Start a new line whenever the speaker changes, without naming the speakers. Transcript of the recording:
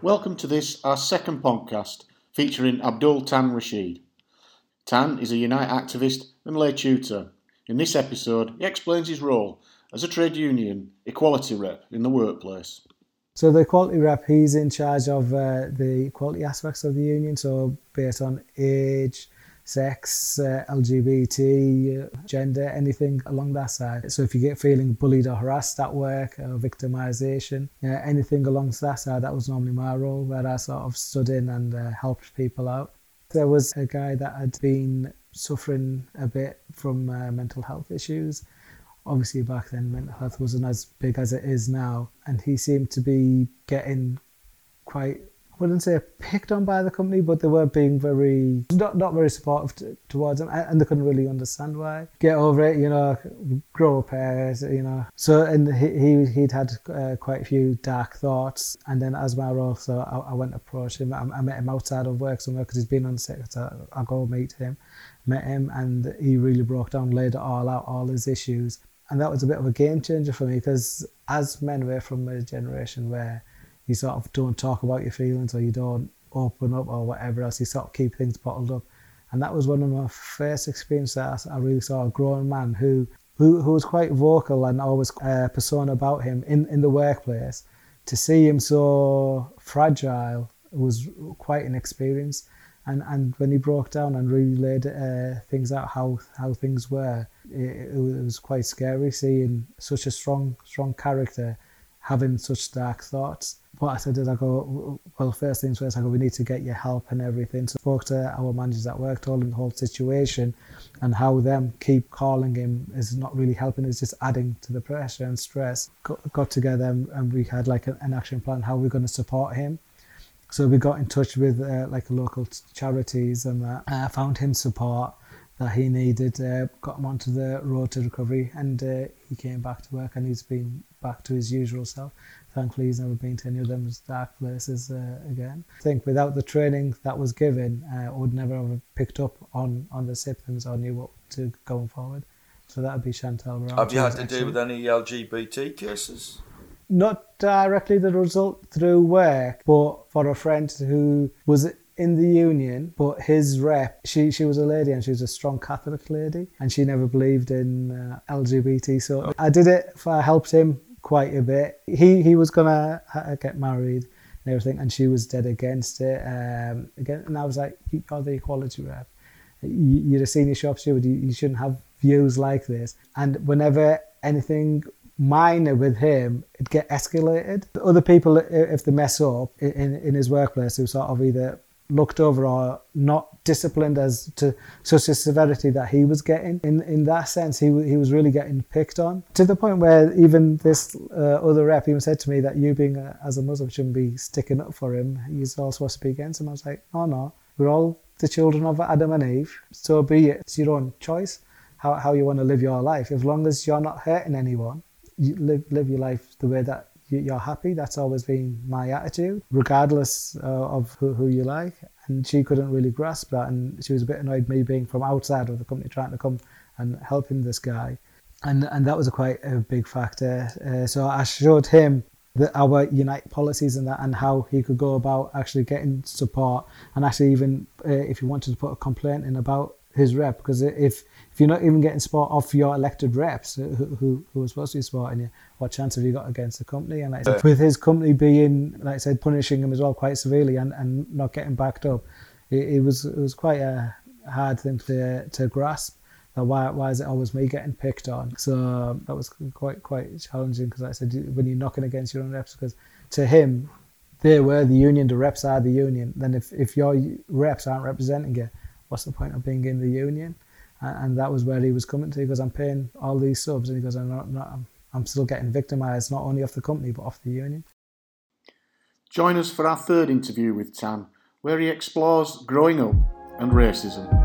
Welcome to this, our second podcast, featuring Abdul Tan Rashid. Tan is a Unite activist and lay tutor. In this episode, he explains his role as a trade union equality rep in the workplace.
So the equality rep, he's in charge of uh, the equality aspects of the union, so based on age, sex, uh, LGBT, gender, anything along that side. So if you get feeling bullied or harassed at work or victimization, uh, anything along that side, that was normally my role where I sort of stood in and uh, helped people out. There was a guy that had been suffering a bit from uh, mental health issues. Obviously, back then, mental health wasn't as big as it is now, and he seemed to be getting quite wouldn't say picked on by the company, but they were being very not not very supportive t- towards them, and they couldn't really understand why. Get over it, you know. Grow up, you know. So and he, he he'd had uh, quite a few dark thoughts, and then as my role, so I, I went to approach him. I, I, met him outside of work somewhere because he's been on sick. So I go meet him, met him, and he really broke down, laid it all out, all his issues, and that was a bit of a game changer for me because as men, we're from a generation where you sort of don't talk about your feelings or you don't open up or whatever else. You sort of keep things bottled up. And that was one of my first experiences I really saw a grown man who who, who was quite vocal and always a uh, persona about him in, in the workplace. To see him so fragile was quite an experience. And, and when he broke down and really laid uh, things out how, how things were, it, it was quite scary seeing such a strong strong character having such dark thoughts what I said is I go, well, first things first, I go, we need to get your help and everything. So I spoke to our managers at work, told them the whole situation and how them keep calling him is not really helping, it's just adding to the pressure and stress. Got, got together and we had like an action plan, how we're going to support him. So we got in touch with uh, like local charities and that. I found him support that he needed, uh, got him onto the road to recovery and uh, he came back to work and he's been back to his usual self thankfully he's never been to any of them dark places uh, again. I think without the training that was given, uh, I would never have picked up on, on the symptoms or knew what to going forward. So that would be Chantal Brown.
Have you had to deal with any LGBT cases?
Not directly the result through work, but for a friend who was in the union, but his rep, she, she was a lady and she was a strong Catholic lady and she never believed in uh, LGBT. So I did it, I helped him quite a bit. He he was gonna get married and everything, and she was dead against it. Um, again, and I was like, "You're the equality rep. You're a senior shop steward. You, you shouldn't have views like this." And whenever anything minor with him, it'd get escalated. Other people, if they mess up in in his workplace, who sort of either looked over or not disciplined as to such a severity that he was getting. In in that sense, he he was really getting picked on to the point where even this uh, other rep even said to me that you being a, as a Muslim shouldn't be sticking up for him. He's all supposed to be against him. I was like, oh no, we're all the children of Adam and Eve. So be it. It's your own choice how how you want to live your life. As long as you're not hurting anyone, you live live your life the way that you're happy. That's always been my attitude, regardless uh, of who, who you like. And she couldn't really grasp that, and she was a bit annoyed me being from outside of the company trying to come and helping this guy, and and that was a quite a big factor. Uh, so I showed him the, our Unite policies and that, and how he could go about actually getting support, and actually even uh, if he wanted to put a complaint in about his rep, because if if you're not even getting support off your elected reps who, who, who are supposed to be supporting you, what chance have you got against the company? And like said, with his company being, like I said, punishing him as well quite severely and, and not getting backed up, it, it was it was quite a hard thing to to grasp. That why why is it always me getting picked on? So that was quite quite challenging because like I said when you're knocking against your own reps, because to him they were the union, the reps are the union. Then if if your reps aren't representing you, what's the point of being in the union? and that was where he was coming to. because I'm paying all these subs, and he goes, I'm not, not I'm still getting victimised not only off the company but off the union.
Join us for our third interview with Tan, where he explores growing up and racism.